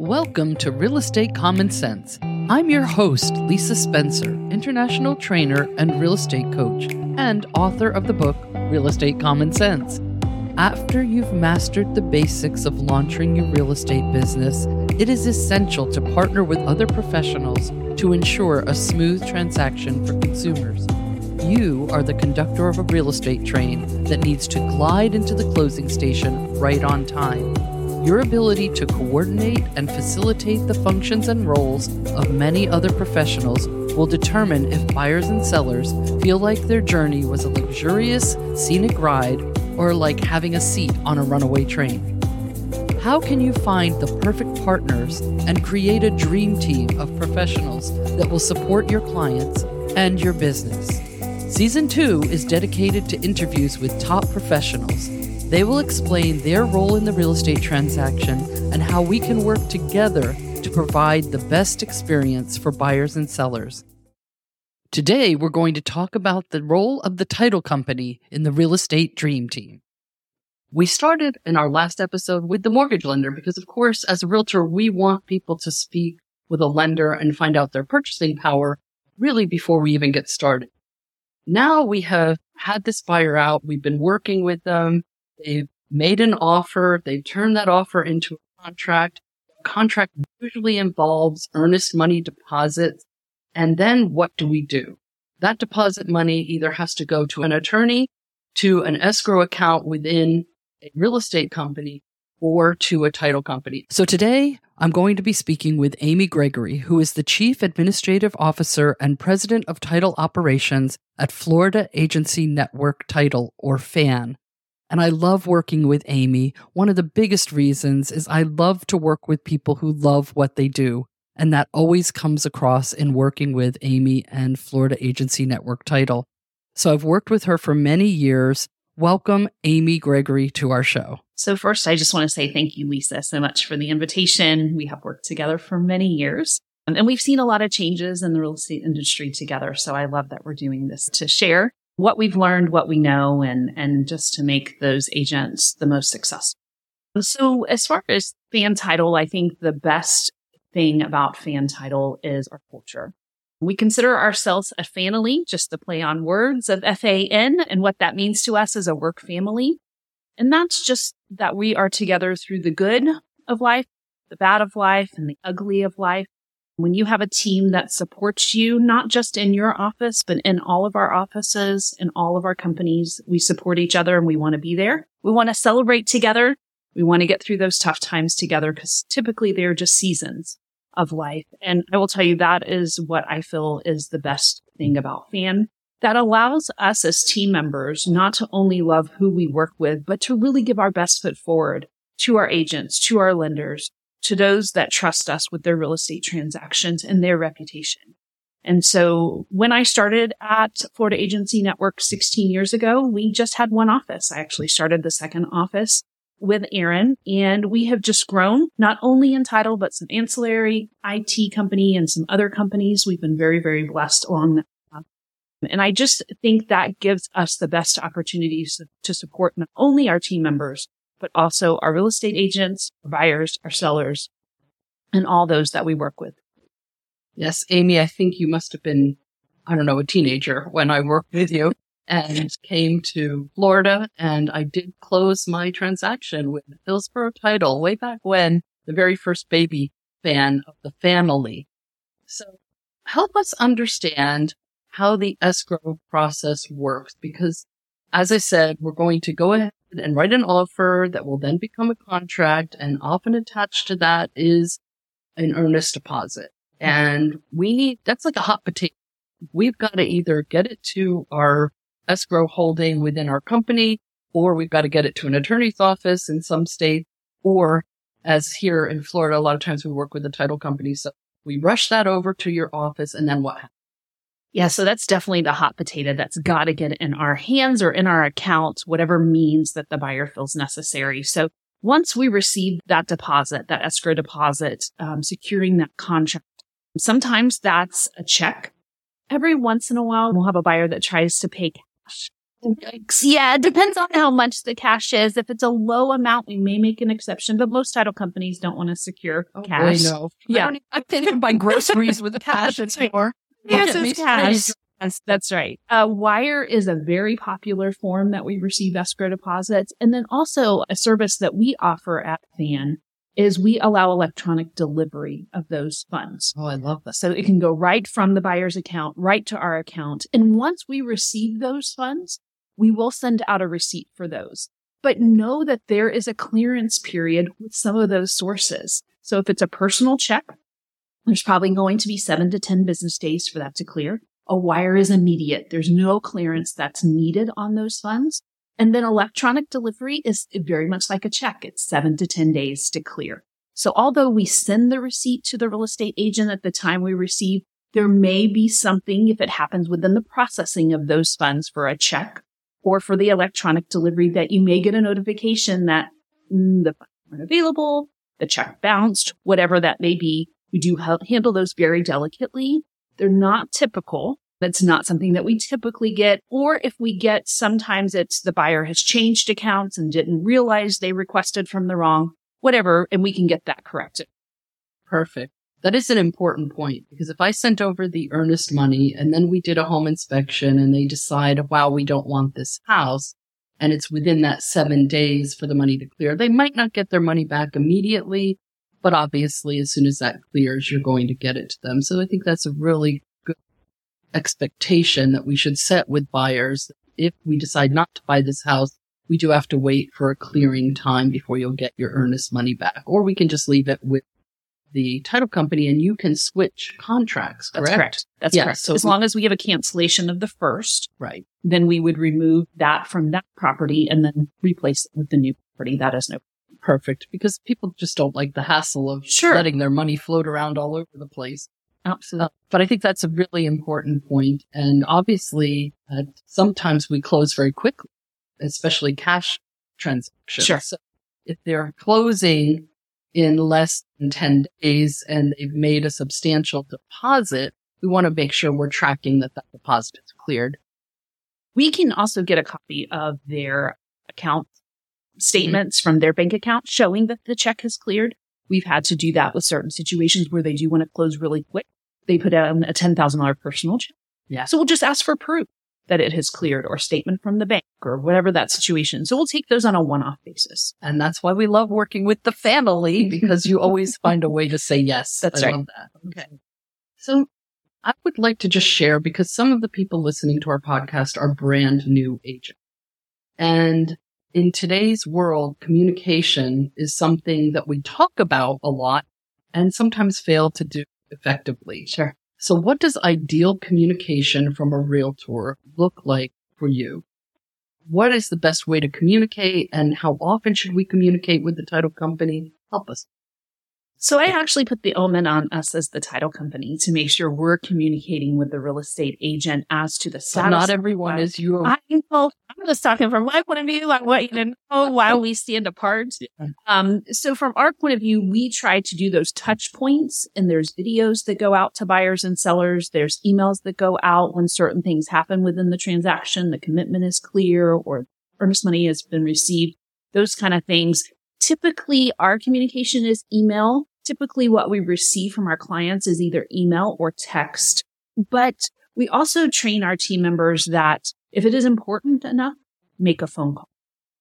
Welcome to Real Estate Common Sense. I'm your host, Lisa Spencer, international trainer and real estate coach, and author of the book Real Estate Common Sense. After you've mastered the basics of launching your real estate business, it is essential to partner with other professionals to ensure a smooth transaction for consumers. You are the conductor of a real estate train that needs to glide into the closing station right on time. Your ability to coordinate and facilitate the functions and roles of many other professionals will determine if buyers and sellers feel like their journey was a luxurious, scenic ride or like having a seat on a runaway train. How can you find the perfect partners and create a dream team of professionals that will support your clients and your business? Season 2 is dedicated to interviews with top professionals. They will explain their role in the real estate transaction and how we can work together to provide the best experience for buyers and sellers. Today, we're going to talk about the role of the title company in the real estate dream team. We started in our last episode with the mortgage lender because, of course, as a realtor, we want people to speak with a lender and find out their purchasing power really before we even get started. Now we have had this buyer out. We've been working with them. They've made an offer. They've turned that offer into a contract. A contract usually involves earnest money deposits. And then what do we do? That deposit money either has to go to an attorney, to an escrow account within a real estate company, or to a title company. So today I'm going to be speaking with Amy Gregory, who is the Chief Administrative Officer and President of Title Operations at Florida Agency Network Title, or FAN. And I love working with Amy. One of the biggest reasons is I love to work with people who love what they do. And that always comes across in working with Amy and Florida Agency Network Title. So I've worked with her for many years. Welcome, Amy Gregory, to our show. So, first, I just want to say thank you, Lisa, so much for the invitation. We have worked together for many years um, and we've seen a lot of changes in the real estate industry together. So, I love that we're doing this to share what we've learned, what we know, and, and just to make those agents the most successful. So, as far as fan title, I think the best thing about fan title is our culture. We consider ourselves a family, just the play on words of F-A-N and what that means to us as a work family. And that's just that we are together through the good of life, the bad of life, and the ugly of life. When you have a team that supports you, not just in your office, but in all of our offices, and all of our companies, we support each other and we want to be there. We want to celebrate together. We want to get through those tough times together because typically they're just seasons of life. And I will tell you that is what I feel is the best thing about FAN that allows us as team members not to only love who we work with, but to really give our best foot forward to our agents, to our lenders, to those that trust us with their real estate transactions and their reputation. And so when I started at Florida Agency Network 16 years ago, we just had one office. I actually started the second office with Aaron and we have just grown not only in title, but some ancillary IT company and some other companies. We've been very, very blessed along that. And I just think that gives us the best opportunities to support not only our team members, but also our real estate agents, our buyers, our sellers, and all those that we work with. Yes, Amy, I think you must have been, I don't know, a teenager when I worked with you and came to Florida and I did close my transaction with Hillsborough Title way back when the very first baby fan of the family. So help us understand how the escrow process works because as I said, we're going to go ahead and write an offer that will then become a contract and often attached to that is an earnest deposit. And we need, that's like a hot potato. We've got to either get it to our escrow holding within our company, or we've got to get it to an attorney's office in some state, or as here in Florida, a lot of times we work with the title company. So we rush that over to your office and then what happens? Yeah, so that's definitely the hot potato that's got to get in our hands or in our accounts, whatever means that the buyer feels necessary. So once we receive that deposit, that escrow deposit, um, securing that contract, sometimes that's a check. Every once in a while, we'll have a buyer that tries to pay cash. Yikes. Yeah, it depends on how much the cash is. If it's a low amount, we may make an exception, but most title companies don't want to secure Oh, cash. boy, no. Yeah. I, I can't even buy groceries with cash anymore. Yes, it's me cash. Yes, that's right. Uh, Wire is a very popular form that we receive escrow deposits. And then also a service that we offer at FAN is we allow electronic delivery of those funds. Oh, I love that. So it can go right from the buyer's account right to our account. And once we receive those funds, we will send out a receipt for those. But know that there is a clearance period with some of those sources. So if it's a personal check, there's probably going to be seven to 10 business days for that to clear. A wire is immediate. There's no clearance that's needed on those funds. And then electronic delivery is very much like a check. It's seven to 10 days to clear. So although we send the receipt to the real estate agent at the time we receive, there may be something if it happens within the processing of those funds for a check or for the electronic delivery that you may get a notification that mm, the funds aren't available, the check bounced, whatever that may be. We do ha- handle those very delicately. They're not typical. That's not something that we typically get. Or if we get, sometimes it's the buyer has changed accounts and didn't realize they requested from the wrong, whatever, and we can get that corrected. Perfect. That is an important point because if I sent over the earnest money and then we did a home inspection and they decide, wow, we don't want this house and it's within that seven days for the money to clear, they might not get their money back immediately. But obviously, as soon as that clears, you're going to get it to them. So I think that's a really good expectation that we should set with buyers. If we decide not to buy this house, we do have to wait for a clearing time before you'll get your earnest money back, or we can just leave it with the title company and you can switch contracts. Correct. That's correct. That's Yeah, correct. so as we- long as we have a cancellation of the first, Right. then we would remove that from that property and then replace it with the new property. That is no. Perfect. Because people just don't like the hassle of Sure. letting their money float around all over the place. Absolutely. Uh, but I think that's a really important point. And obviously, uh, sometimes we close very quickly, especially cash transactions. Sure. So if they're closing in less than 10 days and they've made a substantial deposit, we want to make sure we're tracking that that deposit is cleared. We can also get a copy of their account Mm-hmm. statements from their bank account showing that the check has cleared. We've had to do that with certain situations where they do want to close really quick. They put down a $10,000 personal check. Yeah. So we'll just ask for proof that it has cleared or statement from the bank or whatever that situation. So we'll take those on a one-off basis. And that's why we love working with the family because you always find a way to say yes. That's I right. that. Okay. So I would like to just share because some of the people listening to our podcast are brand new agents. And in today's world, communication is something that we talk about a lot and sometimes fail to do effectively. Sure. So what does ideal communication from a realtor look like for you? What is the best way to communicate and how often should we communicate with the title company? Help us. So I actually put the omen on us as the title company to make sure we're communicating with the real estate agent as to the But status. not everyone is you. I. I'm just talking from my point of view. I want you to know why we stand apart. Yeah. Um, so from our point of view, we try to do those touch points and there's videos that go out to buyers and sellers. There's emails that go out when certain things happen within the transaction. The commitment is clear or earnest money has been received. Those kind of things. Typically our communication is email. Typically what we receive from our clients is either email or text, but we also train our team members that if it is important enough, make a phone call.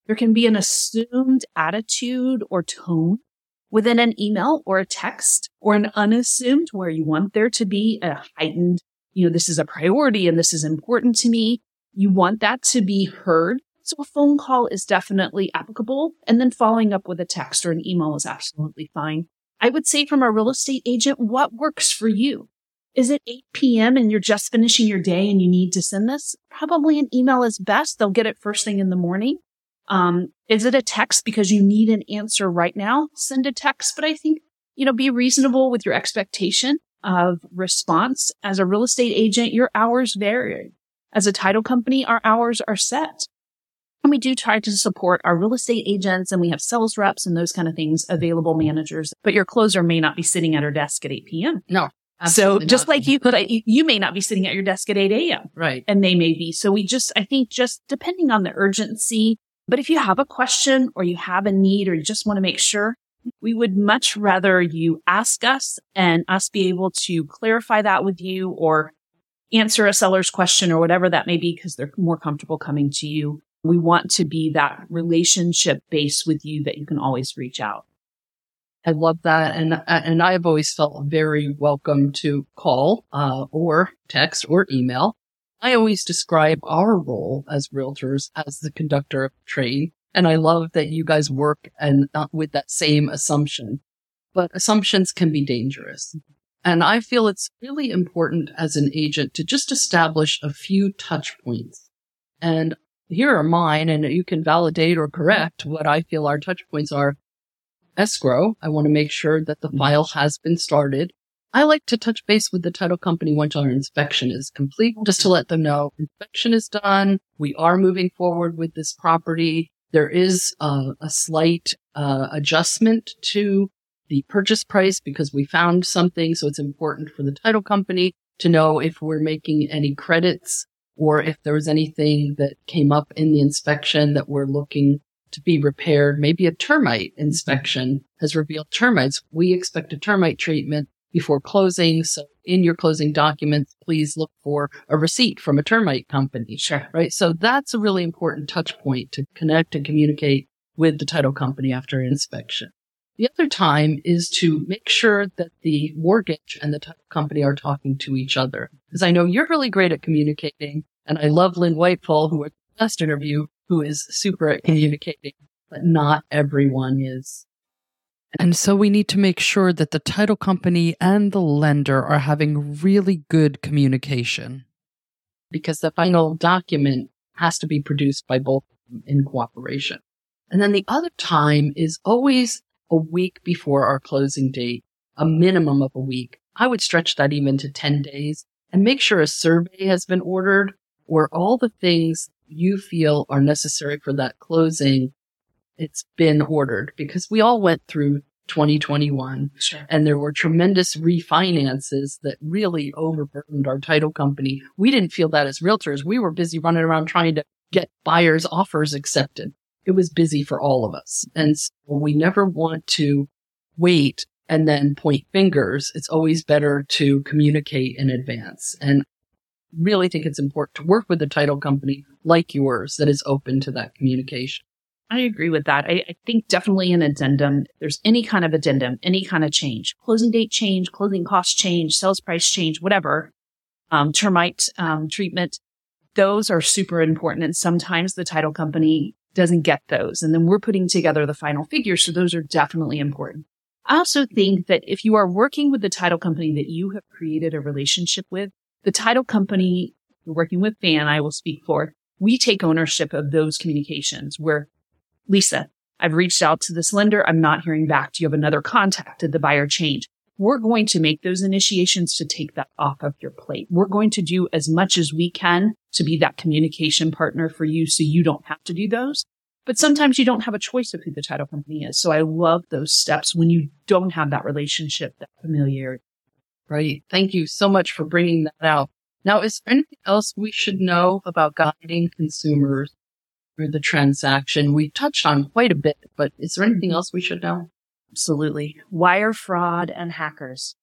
There can be an assumed attitude or tone within an email or a text or an unassumed where you want there to be a heightened, you know, this is a priority and this is important to me. You want that to be heard. So a phone call is definitely applicable. And then following up with a text or an email is absolutely fine. I would say from a real estate agent, what works for you? Is it 8 p.m. and you're just finishing your day and you need to send this? Probably an email is best. They'll get it first thing in the morning. Um, is it a text because you need an answer right now? Send a text. But I think, you know, be reasonable with your expectation of response. As a real estate agent, your hours vary. As a title company, our hours are set. And we do try to support our real estate agents and we have sales reps and those kind of things, available managers, but your closer may not be sitting at her desk at 8 p.m. No. So just not. like you, but you may not be sitting at your desk at 8 a.m. Right. And they may be. So we just, I think just depending on the urgency, but if you have a question or you have a need or you just want to make sure, we would much rather you ask us and us be able to clarify that with you or answer a seller's question or whatever that may be because they're more comfortable coming to you. We want to be that relationship base with you that you can always reach out. I love that. And, and I've always felt very welcome to call, uh, or text or email. I always describe our role as realtors as the conductor of trade. And I love that you guys work and uh, with that same assumption, but assumptions can be dangerous. And I feel it's really important as an agent to just establish a few touch points. And here are mine, and you can validate or correct what I feel our touch points are. Escrow, I want to make sure that the file has been started. I like to touch base with the title company once our inspection is complete, just to let them know inspection is done. We are moving forward with this property. There is uh, a slight uh, adjustment to the purchase price because we found something. So it's important for the title company to know if we're making any credits or if there was anything that came up in the inspection that we're looking to be repaired. Maybe a termite inspection has revealed termites. We expect a termite treatment before closing. So in your closing documents, please look for a receipt from a termite company. Sure. Right. So that's a really important touch point to connect and communicate with the title company after inspection. The other time is to make sure that the mortgage and the title company are talking to each other. Because I know you're really great at communicating. And I love Lynn Whitefall, who was the last interview, who is super at communicating, but not everyone is. And so we need to make sure that the title company and the lender are having really good communication. Because the final document has to be produced by both in cooperation. And then the other time is always a week before our closing date, a minimum of a week. I would stretch that even to 10 days and make sure a survey has been ordered or all the things you feel are necessary for that closing. It's been ordered because we all went through 2021 sure. and there were tremendous refinances that really overburdened our title company. We didn't feel that as realtors. We were busy running around trying to get buyers offers accepted it was busy for all of us. And so we never want to wait and then point fingers. It's always better to communicate in advance. And really think it's important to work with a title company like yours that is open to that communication. I agree with that. I, I, think definitely an addendum. There's any kind of addendum, any kind of change, closing date change, closing cost change, sales price change, whatever, um, termite um, treatment. Those are super important. And sometimes the title company doesn't get those. And then we're putting together the final figures. So those are definitely important. I also think that if you are working with the title company that you have created a relationship with, the title company you're working with Fan, I will speak for, we take ownership of those communications where Lisa, I've reached out to this lender. I'm not hearing back. Do you have another contact? Did the buyer change? We're going to make those initiations to take that off of your plate. We're going to do as much as we can to be that communication partner for you so you don't have to do those. But sometimes you don't have a choice of who the title company is. So I love those steps when you don't have that relationship, that familiarity. Right. Thank you so much for bringing that out. Now, is there anything else we should know about guiding consumers through the transaction? We touched on quite a bit, but is there anything mm-hmm. else we should know? Absolutely. Wire fraud and hackers.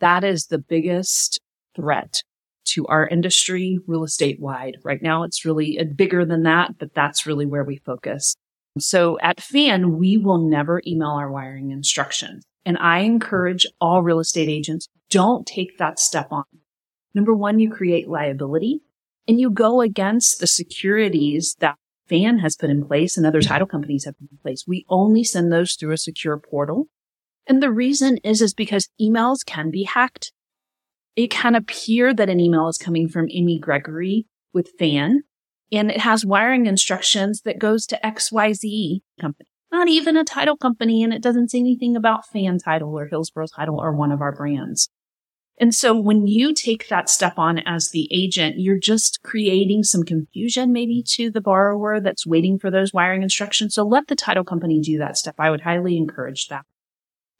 That is the biggest threat to our industry, real estate wide. Right now, it's really uh, bigger than that, but that's really where we focus. So at FAN, we will never email our wiring instructions. And I encourage all real estate agents, don't take that step on. Number one, you create liability and you go against the securities that FAN has put in place and other mm-hmm. title companies have put in place. We only send those through a secure portal. And the reason is, is because emails can be hacked it can appear that an email is coming from Amy Gregory with Fan, and it has wiring instructions that goes to XYZ company, not even a title company, and it doesn't say anything about Fan Title or Hillsborough Title or one of our brands. And so when you take that step on as the agent, you're just creating some confusion maybe to the borrower that's waiting for those wiring instructions. So let the title company do that step. I would highly encourage that.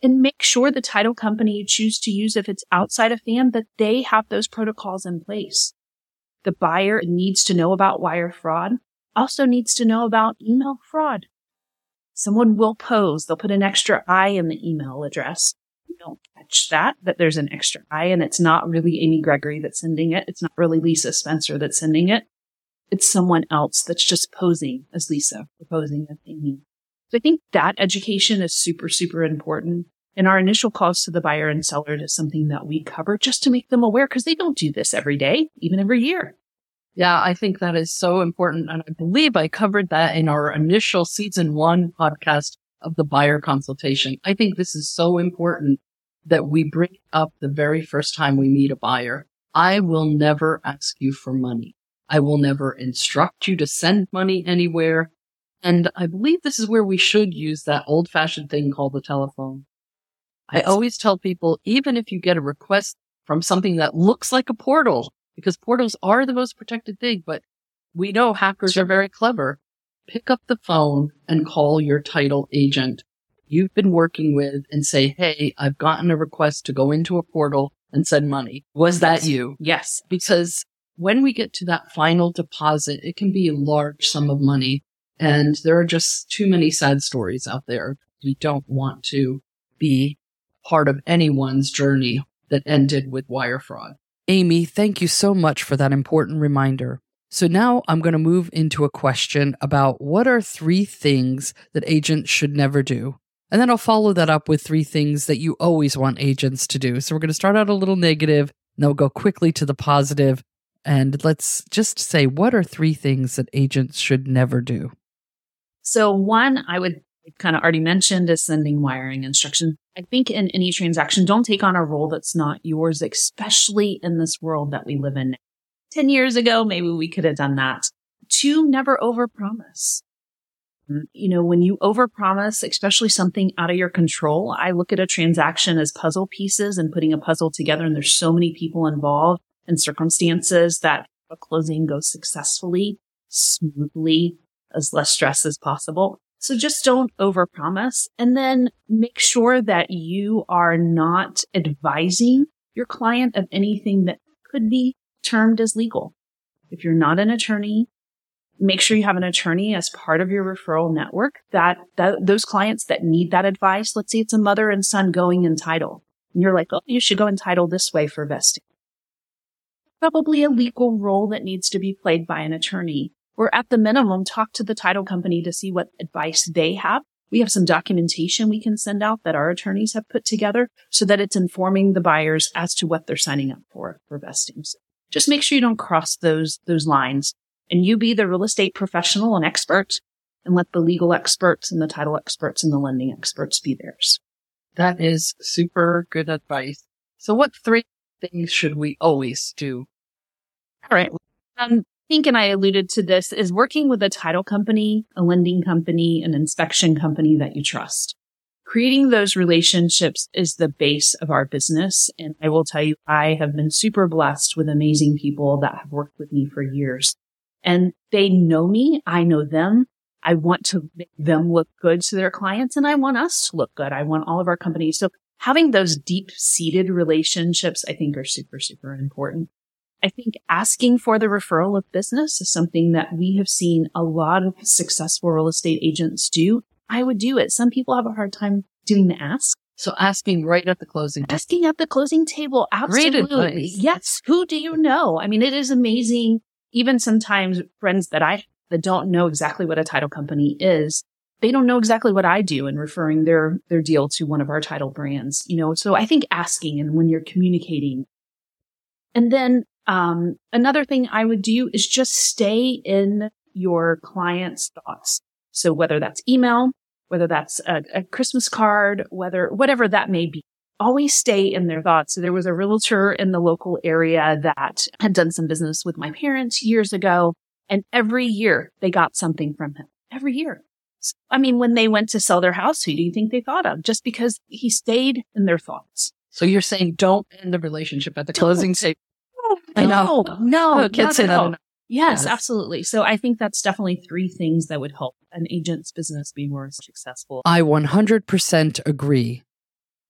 and make sure the title company you choose to use, if it's outside of FAN, that they have those protocols in place. The buyer needs to know about wire fraud, also needs to know about email fraud. Someone will pose, they'll put an extra I in the email address. Don't catch that, that there's an extra I and it's not really Amy Gregory that's sending it. It's not really Lisa Spencer that's sending it. It's someone else that's just posing as Lisa or posing as Amy. So I think that education is super, super important. And our initial calls to the buyer and seller is something that we cover just to make them aware because they don't do this every day, even every year. Yeah, I think that is so important. And I believe I covered that in our initial season one podcast of the buyer consultation. I think this is so important that we bring up the very first time we meet a buyer. I will never ask you for money. I will never instruct you to send money anywhere. And I believe this is where we should use that old fashioned thing called the telephone. I always tell people, even if you get a request from something that looks like a portal, because portals are the most protected thing, but we know hackers are very clever. Pick up the phone and call your title agent you've been working with and say, Hey, I've gotten a request to go into a portal and send money. Was that you? Yes. Because when we get to that final deposit, it can be a large sum of money and there are just too many sad stories out there. We don't want to be part of anyone's journey that ended with wire fraud. Amy, thank you so much for that important reminder. So now I'm going to move into a question about what are three things that agents should never do? And then I'll follow that up with three things that you always want agents to do. So we're going to start out a little negative, and then we'll go quickly to the positive. And let's just say, what are three things that agents should never do? So one, I would kind of already mentioned is sending wiring instructions. I think in any transaction, don't take on a role that's not yours, especially in this world that we live in. 10 years ago, maybe we could have done that. Two, never overpromise. You know, when you overpromise, especially something out of your control, I look at a transaction as puzzle pieces and putting a puzzle together. And there's so many people involved and circumstances that a closing goes successfully, smoothly, as less stress as possible. So just don't overpromise and then make sure that you are not advising your client of anything that could be termed as legal. If you're not an attorney, make sure you have an attorney as part of your referral network that, that those clients that need that advice. Let's say it's a mother and son going in title and you're like, Oh, you should go in title this way for vesting. Probably a legal role that needs to be played by an attorney or at the minimum, talk to the title company to see what advice they have. We have some documentation we can send out that our attorneys have put together so that it's informing the buyers as to what they're signing up for for vestings. Just make sure you don't cross those, those lines and you be the real estate professional and expert and let the legal experts and the title experts and the lending experts be theirs. That is super good advice. So what three things should we always do? All right. Um, think, and I alluded to this, is working with a title company, a lending company, an inspection company that you trust. Creating those relationships is the base of our business. And I will tell you, I have been super blessed with amazing people that have worked with me for years and they know me. I know them. I want to make them look good to their clients and I want us to look good. I want all of our companies. So having those deep seated relationships, I think are super, super important. I think asking for the referral of business is something that we have seen a lot of successful real estate agents do. I would do it. Some people have a hard time doing the ask. So asking right at the closing. Asking at the closing table. Absolutely. Yes. Who do you know? I mean, it is amazing. Even sometimes friends that I that don't know exactly what a title company is, they don't know exactly what I do in referring their their deal to one of our title brands. You know, so I think asking and when you're communicating. And then um, another thing I would do is just stay in your client's thoughts. So whether that's email, whether that's a, a, Christmas card, whether, whatever that may be, always stay in their thoughts. So there was a realtor in the local area that had done some business with my parents years ago. And every year they got something from him. Every year. So, I mean, when they went to sell their house, who do you think they thought of? Just because he stayed in their thoughts. So you're saying don't end the relationship at the closing table. I know. No, no, oh, that. Yes, yes, absolutely. So I think that's definitely three things that would help an agent's business be more successful. I 100% agree.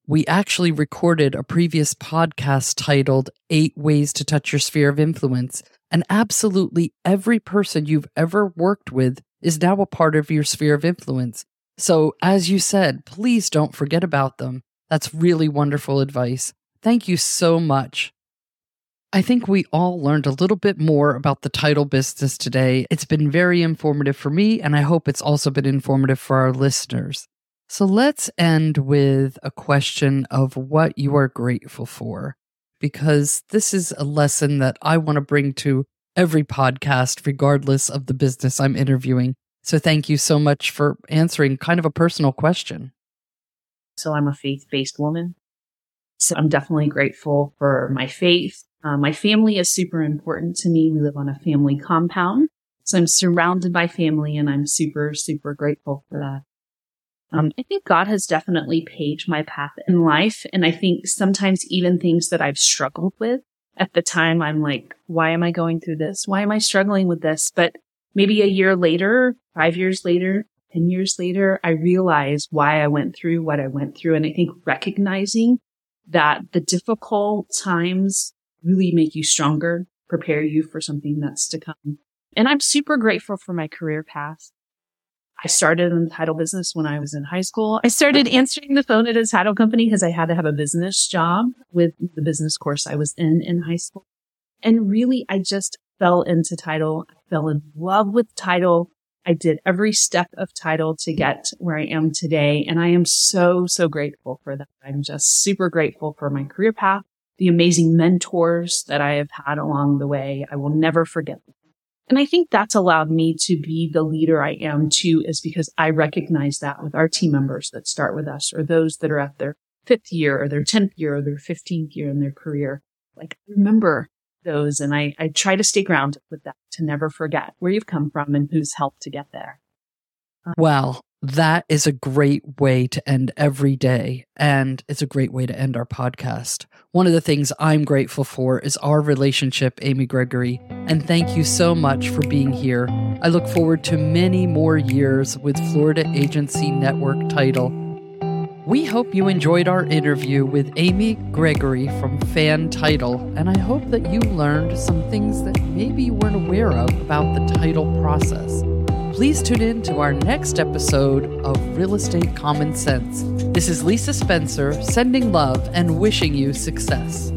We actually recorded a previous podcast titled Eight Ways to Touch Your Sphere of Influence. And absolutely every person you've ever worked with is now a part of your sphere of influence. So, as you said, please don't forget about them. That's really wonderful advice. Thank you so much. I think we all learned a little bit more about the title business today. It's been very informative for me, and I hope it's also been informative for our listeners. So let's end with a question of what you are grateful for, because this is a lesson that I want to bring to every podcast, regardless of the business I'm interviewing. So thank you so much for answering kind of a personal question. So I'm a faith based woman. So I'm definitely grateful for my faith. Uh, my family is super important to me. We live on a family compound. So I'm surrounded by family and I'm super, super grateful for that. Um, I think God has definitely paved my path in life. And I think sometimes even things that I've struggled with at the time, I'm like, why am I going through this? Why am I struggling with this? But maybe a year later, five years later, 10 years later, I realize why I went through what I went through. And I think recognizing that the difficult times really make you stronger, prepare you for something that's to come. And I'm super grateful for my career path. I started in the title business when I was in high school. I started answering the phone at a title company because I had to have a business job with the business course I was in in high school. And really, I just fell into title. I fell in love with title. I did every step of title to get where I am today. And I am so, so grateful for that. I'm just super grateful for my career path, the amazing mentors that I have had along the way. I will never forget them. And I think that's allowed me to be the leader I am too, is because I recognize that with our team members that start with us or those that are at their fifth year or their 10th year or their 15th year in their career. Like remember those. And I, I try to stay grounded with that to never forget where you've come from and who's helped to get there. Well, that is a great way to end every day. And it's a great way to end our podcast. One of the things I'm grateful for is our relationship, Amy Gregory. And thank you so much for being here. I look forward to many more years with Florida Agency Network title. We hope you enjoyed our interview with Amy Gregory from Fan Title, and I hope that you learned some things that maybe you weren't aware of about the title process. Please tune in to our next episode of Real Estate Common Sense. This is Lisa Spencer sending love and wishing you success.